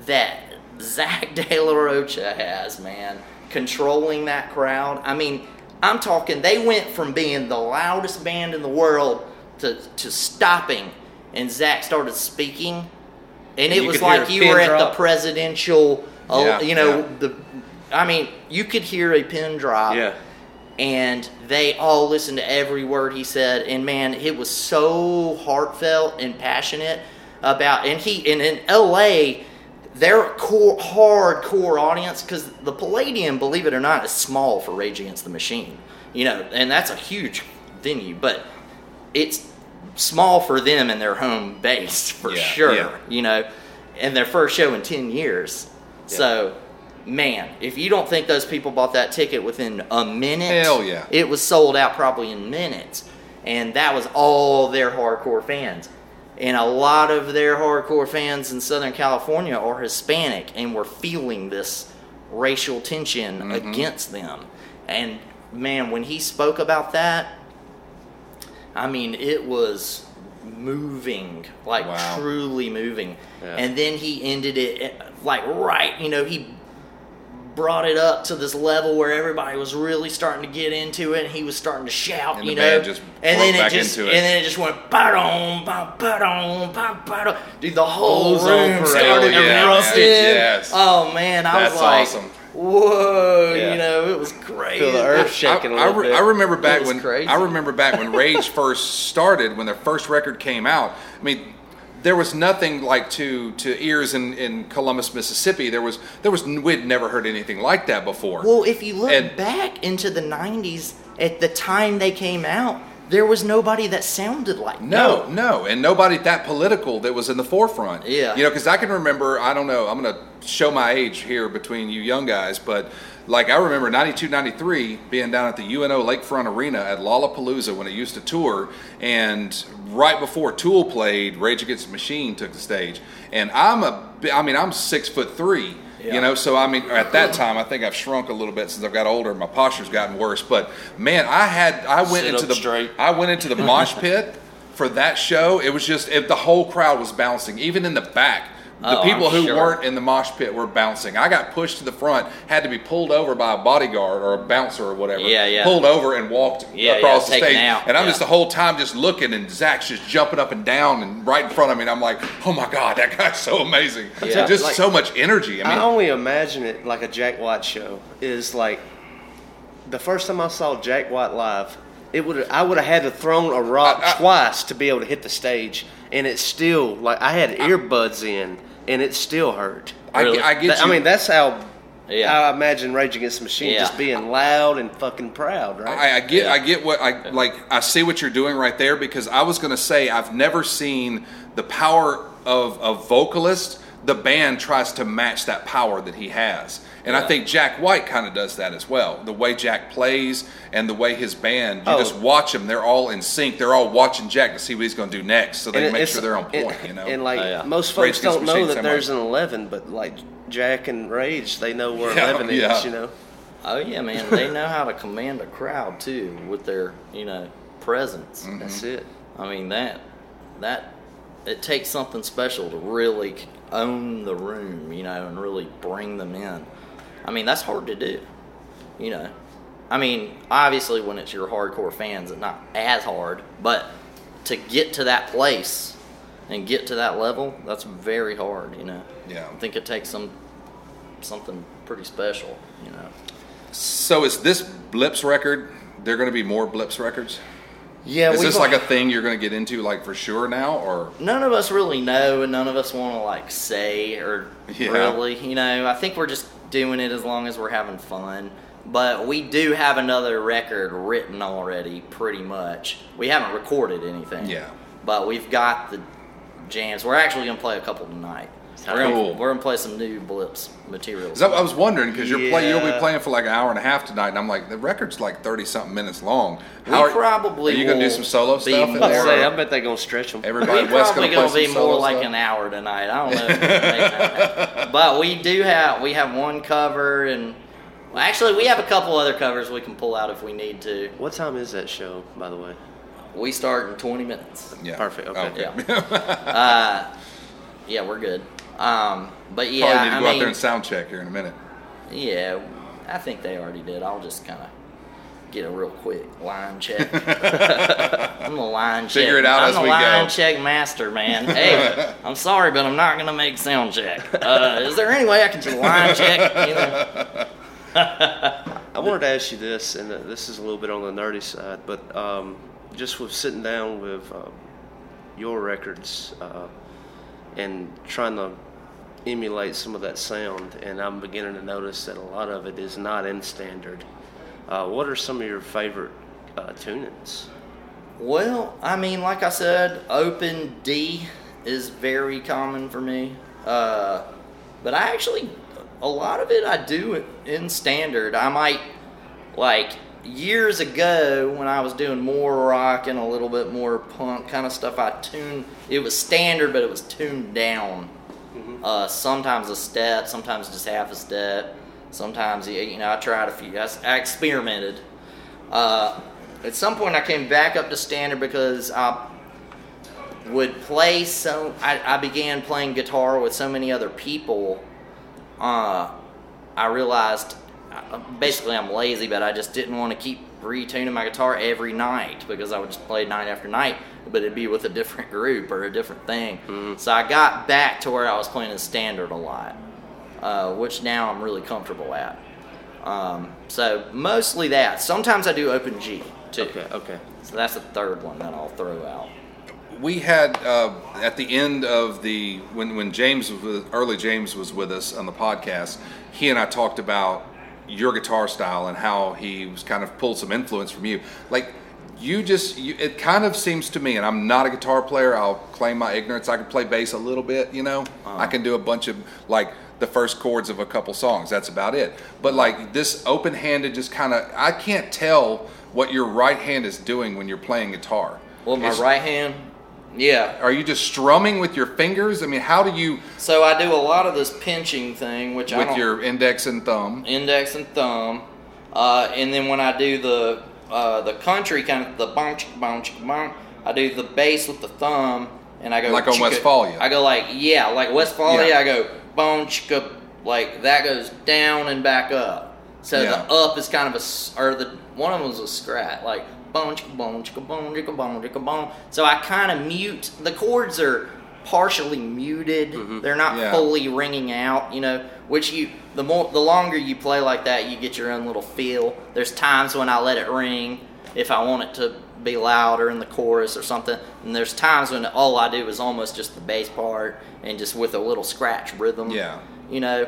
that Zach De La Rocha has, man, controlling that crowd. I mean, I'm talking. They went from being the loudest band in the world to to stopping, and Zach started speaking, and it was like you were at drop. the presidential. uh, Yeah, you know yeah. the. I mean, you could hear a pin drop Yeah. and they all listened to every word he said and man it was so heartfelt and passionate about and he and in la their core hardcore audience because the palladium believe it or not is small for rage against the machine you know and that's a huge venue but it's small for them in their home base for Yeah, sure yeah. you know and their first show in 10 years so man if you don't think those people bought that ticket within a minute Hell yeah. it was sold out probably in minutes and that was all their hardcore fans and a lot of their hardcore fans in southern california are hispanic and were feeling this racial tension Mm-hmm. against them and man when he spoke about that i mean it was moving like Wow. truly moving Yeah. and then he ended it like right you know he brought it up to this level where everybody was really starting to get into it and he was starting to shout And you the know band just and broke then it just into it. and then it just went ba-dum, ba ba-dum, ba ba dude the whole Bulls room parade. started Hell yeah, erupting. Yes. oh man i That's was like awesome. whoa Yeah. you know it was crazy Feel the earth shaking a I, I, little re- bit. I remember back was when crazy. I remember back when Rage first started, when their first record came out. I mean, there was nothing like to to ears in, in Columbus, Mississippi. There was there was we'd never heard anything like that before. Well, if you look And- back into the '90s, at the time they came out, there was nobody that sounded like No, them. no, and nobody that political that was in the forefront. Yeah. you know, because I can remember. I don't know. I'm gonna show my age here between you young guys, but like I remember 92, 93 being down at the UNO Lakefront Arena at Lollapalooza when it used to tour, and right before Tool played, Rage Against the Machine took the stage, and I'm a, I mean, I'm six foot three. Yeah. You know, so I mean, at that time, I think I've shrunk a little bit since I've got older. My posture's gotten worse, but man, I had, I went Sit into the, straight. I went into the mosh pit for that show. It was just it, the whole crowd was bouncing, even in the back. The Oh, people I'm who sure. weren't in the mosh pit were bouncing. I got pushed to the front, had to be pulled over by a bodyguard or a bouncer or whatever. Yeah, yeah. Pulled over and walked Yeah, across yeah, the stage. out, And I'm yeah. just the whole time just looking, and Zach's just jumping up and down and right in front of me. And I'm like, oh my god, that guy's so amazing. Yeah. just Like- so much energy. I I only imagine it like a Jack White show is like the first time I saw Jack White live. It would I would have had to thrown a rock I- I- twice to be able to hit the stage, and it's still like I had earbuds in, and it still hurt. I, Really? I get That- you. I mean, that's how Yeah. I imagine Rage Against the Machine Yeah. just being loud and fucking proud, right? I, I get, Yeah. I get what I like. I see what you're doing right there because I was going to say I've never seen the power of a vocalist. The band tries to match that power that he has, and I think Jack White kind of does that as well. The way Jack plays and the way his band, you Oh. just watch them. They're all in sync. They're all watching Jack to see what he's going to do next, so they And make sure they're on point. and- you know, And like Oh, yeah. most Rage folks Against don't know that same there's way. an eleven, but like Jack and Rage, they know where Yeah, eleven yeah. is. You know. Oh yeah, man, they know how to command a crowd too with their you know presence. Mm-hmm. That's it. I mean that that it takes something special to really own the room, you know, and really bring them in. I mean that's hard to do, you know. I mean, obviously when it's your hardcore fans, it's not as hard, but to get to that place and get to that level, that's very hard, you know. Yeah. I think it takes some something pretty special, you know. so is this Blips record? There going to be more Blips records? Yeah, is this like a thing you're going to get into, like for sure now, or none of us really know and none of us want to like say or Yeah. really you know i think we're just doing it as long as we're having fun but we do have another record written already, pretty much. We haven't recorded anything. Yeah. But we've got the jams. We're actually gonna play a couple tonight. We're gonna, Cool. we're gonna play some new Blips materials. 'Cause I, I was wondering because you're play, you'll be playing for like an hour and a half tonight, and I'm like, the record's like thirty something minutes long. We are, probably are you gonna do some solo be stuff in more- I there? say, I bet they're gonna stretch them. Everybody We're West probably gonna, gonna play be more like stuff? an hour tonight. I don't know. if we can make that. but we do have we have one cover, and well, actually we have a couple other covers we can pull out if we need to. What time is that show, by the way? We start in 20 minutes. Yeah. Perfect, okay. Yeah. uh, yeah, we're good. Um, but yeah, Probably need to I go out there and sound check here in a minute. yeah, I think they already did. I'll just kind of get a real quick line check. I'm the line check. Figure it out I'm as the we line go. check master, man. Hey, I'm sorry, but I'm not gonna make sound check. Uh, is there any way I can just line check? You know? I wanted to ask you this, and uh, this is a little bit on the nerdy side, but um, just with sitting down with uh, your records uh, and trying to emulate some of that sound, and I'm beginning to notice that a lot of it is not in standard. Uh, what are some of your favorite uh, tunings? Well, I mean, like I said, open D is very common for me. Uh, but I actually, a lot of it I do in standard. I might, like, years ago when I was doing more rock and a little bit more punk kind of stuff, I tuned, it was standard, but it was tuned down. Uh, sometimes a step, sometimes just half a step. Sometimes, you know, I tried a few, I experimented. Uh, at some point, I came back up to standard because I would play so. I, I began playing guitar with so many other people. Uh, I realized uh, basically I'm lazy, but I just didn't want to keep retuning my guitar every night because I would just play night after night, but it'd be with a different group or a different thing. So I got back to where I was playing in standard a lot, uh, which now I'm really comfortable at. Um, so mostly that. Sometimes I do open G too. Okay, okay. So that's the third one that I'll throw out. we had uh, at the end of the when when James was early James was with us on the podcast, he and I talked about your guitar style and how he was kind of pulled some influence from you. Like you just you, it kind of seems to me, and I'm not a guitar player. I'll claim my ignorance. I can play bass a little bit, you know. I can do a bunch of like the first chords of a couple songs. That's about it. But like this open-handed, just kind of I can't tell what your right hand is doing when you're playing guitar. Well, my It's- right hand, yeah. are you just strumming with your fingers? I mean, how do you So I do a lot of this pinching thing, which I with your index and thumb? index and thumb, uh, and then when I do the uh, the country kind of the bonk bonk bonk, I do the bass with the thumb, and I go Like on chicka- Westphalia. I go like yeah, like Westphalia. Yeah. I go chicka, like that goes down and back up. So Yeah. the up is kind of a or the one of them was a scrat like bone chicka bone chicka bone chicka bone chicka bone. So I kind of mute the chords are partially muted. They're not Yeah. fully ringing out, you know, which you the more the longer you play like that, you get your own little feel. There's times when I let it ring if I want it to be louder in the chorus or something, and there's times when all I do is almost just the bass part and just with a little scratch rhythm. Yeah. You know.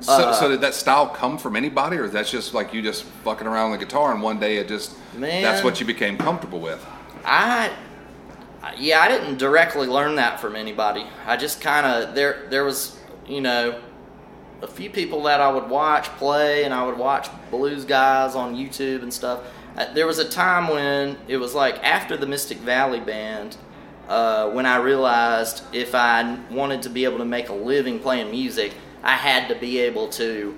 So, Uh, so did that style come from anybody, or that's just like you just fucking around the guitar and one day it just Man. that's what you became comfortable with? I yeah, I didn't directly learn that from anybody. I just kind of there there was, you know, a few people that I would watch play and I would watch blues guys on YouTube and stuff. Uh, there was a time when it was like after the Mystic Valley band uh, when I realized if I wanted to be able to make a living playing music, I had to be able to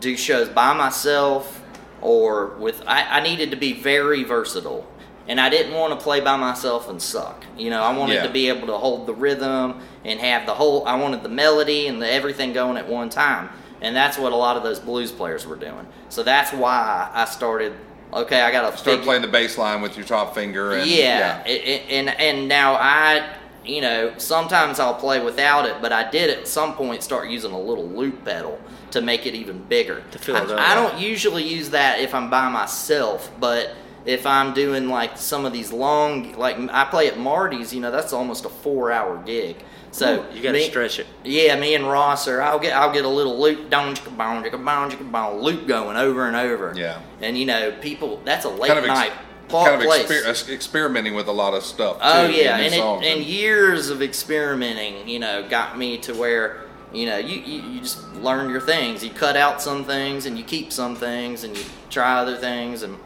do shows by myself or with I, I needed to be very versatile and i didn't want to play by myself and suck you know i wanted Yeah. to be able to hold the rhythm and have the whole i wanted the melody and the everything going at one time and that's what a lot of those blues players were doing so that's why i started okay i gotta Start playing the bass line with your top finger and yeah, it- it- and and now I, you know, sometimes I'll play without it, but I did at some point start using a little loop pedal to make it even bigger. To fill I, it up. I don't usually use that if I'm by myself, but if I'm doing like some of these long, like I play at Marty's, you know, that's almost a four-hour gig. So You got to stretch it. Yeah, me and Ross are. I'll get I'll get a little loop, don chicka bong chicka bong chicka bong loop going over and over. Yeah. And you know, people, that's a late kind of ex- night kind of place. exper- experimenting with a lot of stuff. Oh yeah, and, it, and years of experimenting, you know, got me to where you know you, you you just learn your things. You cut out some things and you keep some things and you try other things and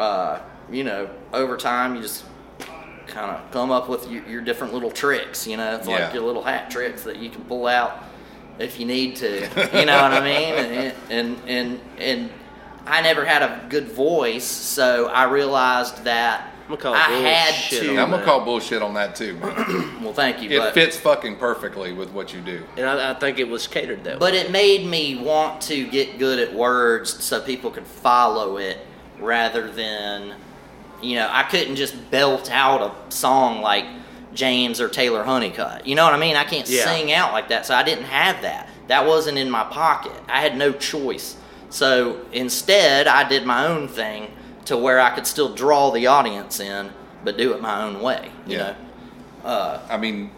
uh, you know over time you just kind of come up with your, your different little tricks. You know, it's Yeah. like your little hat tricks that you can pull out if you need to. You know what I mean? And and and and I never had a good voice, so I realized that. I'm gonna call I had to. I'm gonna call bullshit on that too. Well, thank you. it but, fits fucking perfectly with what you do. And I, I think it was catered that way. But it made me want to get good at words so people could follow it rather than, you know, I couldn't just belt out a song like James or Taylor Hunnicutt. You know what I mean? I can't Yeah. sing out like that, so I didn't have that. That wasn't in my pocket. I had no choice. So instead, I did my own thing to where I could still draw the audience in, but do it my own way. You Yeah. know? Uh, I mean,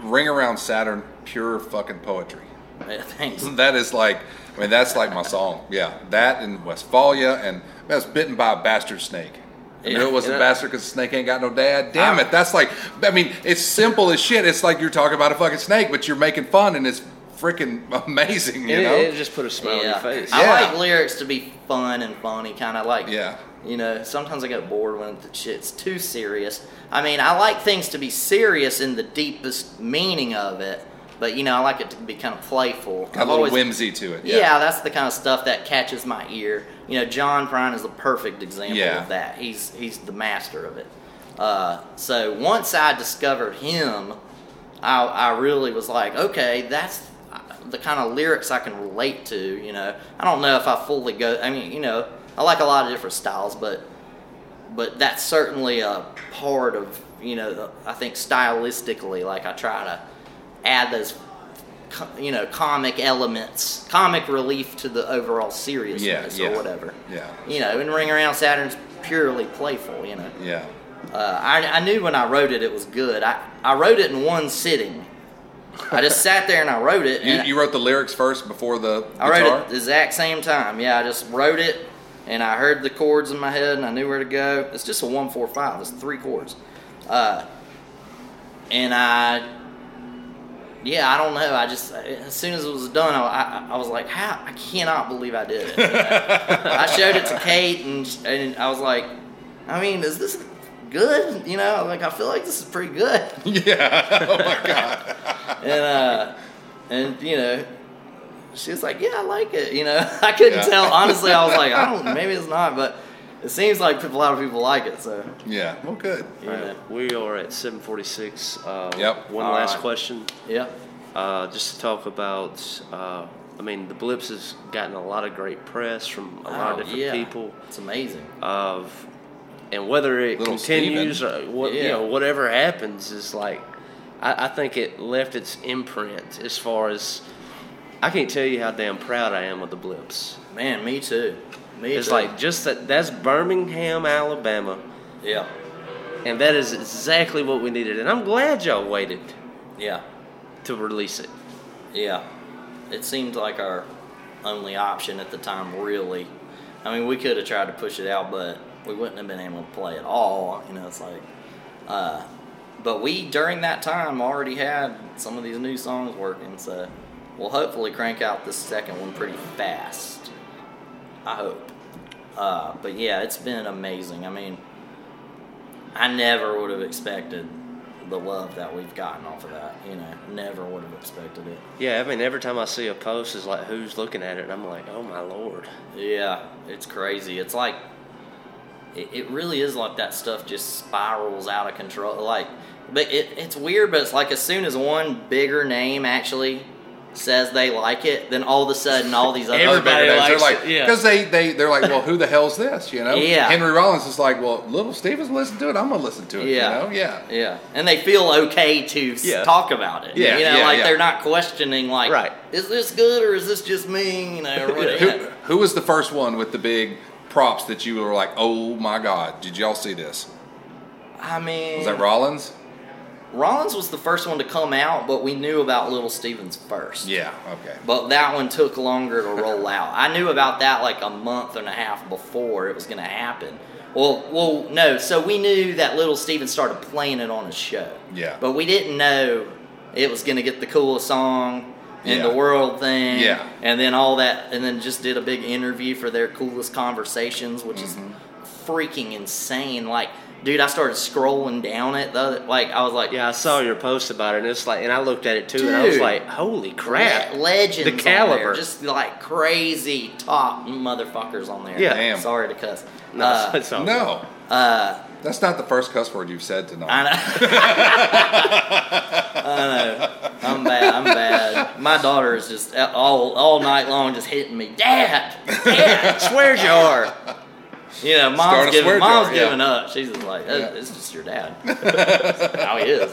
Ring Around Saturn, pure fucking poetry. thanks. That is like, I mean, that's like my song. Yeah, that and Westphalia, and I was bitten by a bastard snake. I knew it was a Yeah. bastard because the snake ain't got no dad. Damn I- it, that's like, I mean, it's simple as shit. It's like you're talking about a fucking snake, but you're making fun, and it's freaking amazing, you it, know? it just put a smile on your face. I like lyrics to be fun and funny, kind of like. Yeah. You know, sometimes I get bored when the shit's too serious. I mean, I like things to be serious in the deepest meaning of it, but you know, I like it to be kind of playful. Got a little always- whimsy to it. Yeah. that's the kind of stuff that catches my ear. You know, John Prine is the perfect example Yeah. of that. He's he's the master of it. Uh, so once I discovered him, I, I really was like, okay, that's the kind of lyrics I can relate to. You know, I don't know if I fully go. I mean, you know, I like a lot of different styles, but but that's certainly a part of you know. I think stylistically, like I try to add those. You know, comic elements, comic relief to the overall seriousness Yeah, or whatever. Yeah. You know, and Ring Around Saturn's purely playful. You know. Yeah. Uh, I, I knew when I wrote it, it was good. I, I wrote it in one sitting. I just sat there and I wrote it. You, you wrote the lyrics first before the I wrote it the exact same time. Yeah, I just wrote it and I heard the chords in my head and I knew where to go. It's just a one, four, five. It's three chords. Uh, and I, yeah, I don't know. I just as soon as it was done, I, I, I was like, how? I cannot believe I did it. I showed it to Kate and and I was like, I mean, is this good? You know, like I feel like this is pretty good. Yeah. Oh my god. and uh, and you know, she was like, "Yeah, I like it." You know, I couldn't Yeah. tell. Honestly, I was like, "I don't. Maybe it's not," but it seems like a lot of people like it. So yeah. Well, good. you All know, right, we are at 746. Uh, Yep. One All last right. question. yeah, Uh, just to talk about, uh, I mean, the Blips has gotten a lot of great press from a lot of Oh, different yeah. people. It's amazing. Of, and whether it Little continues or what you know, whatever happens is like, I, I think it left its imprint as far as. I can't tell you how damn proud I am of the Blips. Man, me too. Me It's too. like just that. That's Birmingham, Alabama, yeah, and that is exactly what we needed. And I'm glad y'all waited yeah, to release it. yeah. It seemed like our only option at the time. Really, I mean, we could have tried to push it out, but we wouldn't have been able to play at all. You know, it's like. Uh, but we during that time already had some of these new songs working, so we'll hopefully crank out the second one pretty fast. I hope. Uh, but yeah, it's been amazing. I mean, I never would have expected the love that we've gotten off of that. You know, never would have expected it. Yeah, I mean, every time I see a post, it's like, who's looking at it? And I'm like, oh my lord. Yeah, it's crazy. It's like it, it really is like that stuff just spirals out of control. Like, but it, it's weird. But it's like as soon as one bigger name actually says they like it, then all of a sudden all these other Everybody They're likes like, it, yeah. because they they they're like, well, who the hell's this? You know? Yeah. Henry Rollins is like, well, little Steven's listen to it. I'm gonna listen to it. Yeah. You know? Yeah. Yeah, and they feel okay to Yeah. talk about it. Yeah, you know, yeah, like they're not questioning like, Right. is this good or is this just me? You know, Who, who was the first one with the big props that you were like, oh my god, did y'all see this? I mean, Was that Rollins? Rollins was the first one to come out, but we knew about Little Stevens first. Yeah. Okay. But that one took longer to roll out. I knew about that like a month and a half before it was going to happen. Well, well, no. So we knew that Little Steven started playing it on his show. Yeah. But we didn't know it was going to get the coolest song in Yeah. the world thing. Yeah. And then all that, and then just did a big interview for their coolest conversations, which is Mm-hmm. freaking insane. Like, dude, I started scrolling down it. The other, like, I was like, Yeah, I saw your post about it, and it's like, and I looked at it too, and I was like, "Holy crap!" Le- legends the caliber. there, just like crazy top motherfuckers on there. Yeah. Damn. sorry to cuss. no, Uh, it's No. uh, That's not the first cuss word you've said tonight. I know. I know. I'm bad. I'm bad. My daughter is just all all night long just hitting me. Dad, Dad, swear jar. You know, mom's giving mom's jar, yeah. giving up. She's just like, "That- Yeah. it's just your dad. How he is.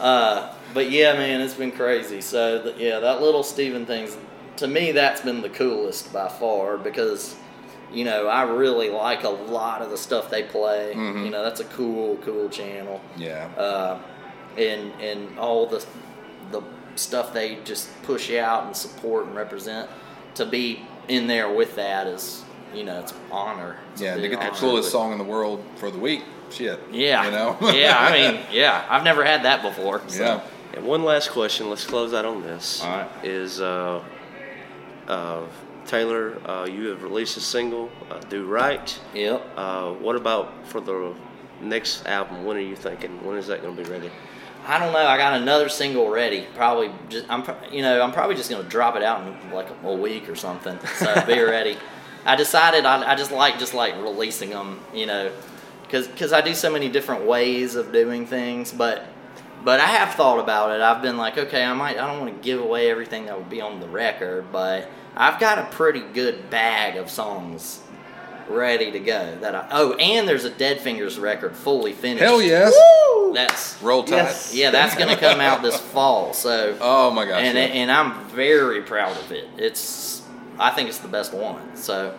Uh, but yeah, man, it's been crazy. So th- yeah, that little Steven thing's to me that's been the coolest by far because you know I really like a lot of the stuff they play. Mm-hmm. You know, that's a cool, cool channel yeah. uh, and and all the the stuff they just push out and support and represent to be in there with that is you know it's an honor. It's yeah. To big get the honor. coolest song in the world for the week. Shit. Yeah, You know. yeah. I mean, yeah. I've never had that before. So. yeah. And one last question. Let's close out on this. All right. Is uh, uh, Taylor? Uh, you have released a single, uh, "Do Right." Yep. Uh, what about for the next album? When are you thinking? When is that going to be ready? I don't know. I got another single ready. Probably just I'm you know I'm probably just gonna drop it out in like a week or something. So be ready. I decided I, I just like just like releasing them. You know, because because I do so many different ways of doing things, but but I have thought about it. I've been like, okay, I might I don't want to give away everything that would be on the record, but I've got a pretty good bag of songs ready to go. That I oh, and there's a Dead Fingers record fully finished. Hell yes. That's Roll Tide. Yes. yeah, that's gonna come out this fall. So, Oh my gosh. and yeah. and I'm very proud of it. It's I think it's the best one. So,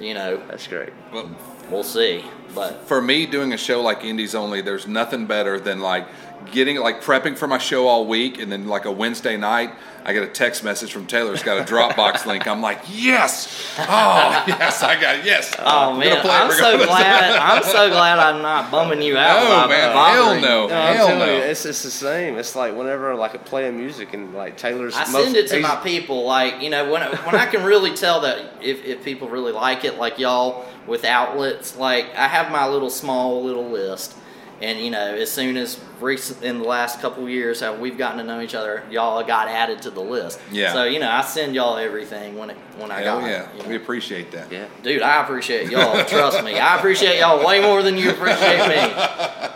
you know, That's great. Well, we'll see. But for me doing a show like indies only there's nothing better than like getting like prepping for my show all week and then like a wednesday night i get a text message from taylor it's got a dropbox link i'm like yes oh yes i got it. yes oh We're man, play I'm so glad. I'm so glad I'm not bumming you out. No, by man, bothering hell no. you. No, I'm Hell telling no. you, it's, it's the same. It's like whenever like I play a music and like Taylor's. I most, send it to my people, like you know, when when I can really tell that if, if people really like it, like y'all with outlets, like I have my little small little list, and you know, as soon as recent in the last couple years, how we've gotten to know each other, y'all got added to the list. Yeah. So you know, I send y'all everything when it when I hell got yeah it. you know. we appreciate that Yeah. Dude, I appreciate y'all. Trust me, I appreciate y'all way more than you appreciate me.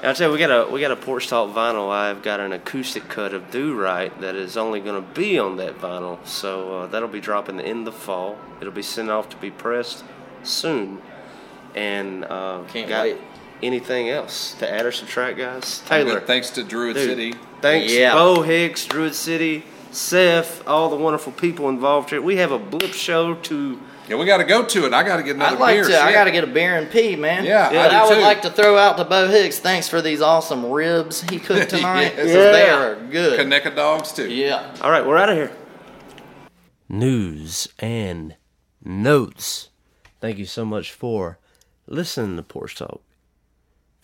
And I'll tell you, we got a we got a Porch Talk vinyl. I've got an acoustic cut of Do Right that is only going to be on that vinyl, so uh, that'll be dropping in the fall. It'll be sent off to be pressed soon. And uh, Can't got wait. Anything else to add or subtract, guys? Taylor, thanks to druid dude, city Thanks, Yeah. Bo Hicks, Druid City, Seth, all the wonderful people involved here. We have a blip show to. yeah we got to go to it i got to get another I'd like beer to. I got to get a beer and pee, man. Yeah, But I I, would too. like to throw out to Bo Hicks. Thanks for these awesome ribs he cooked tonight. Yes. 'cause Yeah. They are good. Kaneka dogs too Yeah. All right, we're out of here. News and notes. Thank you so much for listening to Porch Talk.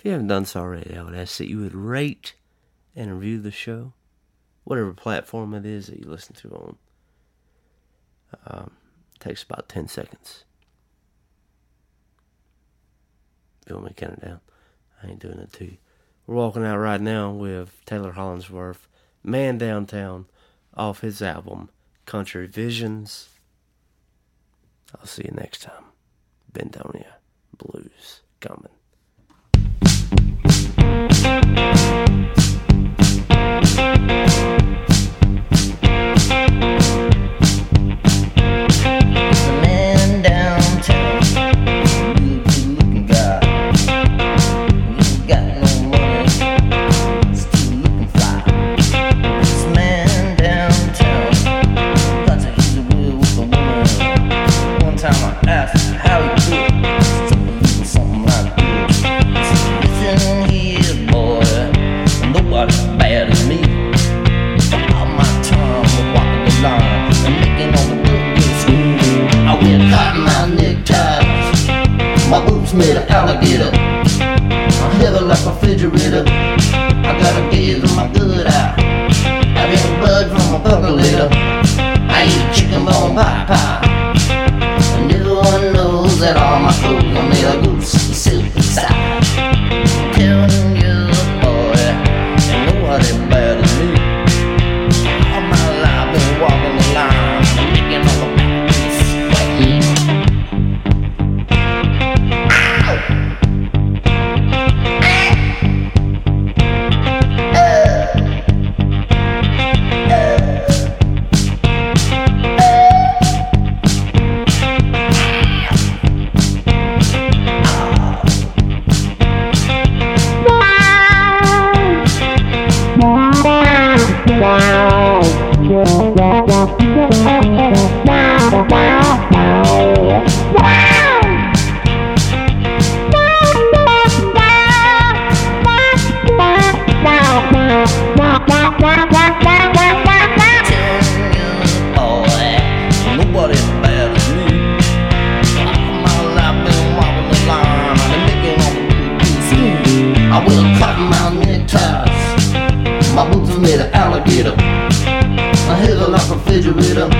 If you haven't done so already, I would ask that you would rate and review the show, whatever platform it is that you listen to on. Um, takes about 10 seconds. You want me to count it down, I ain't doing it to you. We're walking out right now with Taylor Hollingsworth, Man Downtown, off his album, Country Visions. I'll see you next time. Bentonia Blues coming. A man is like a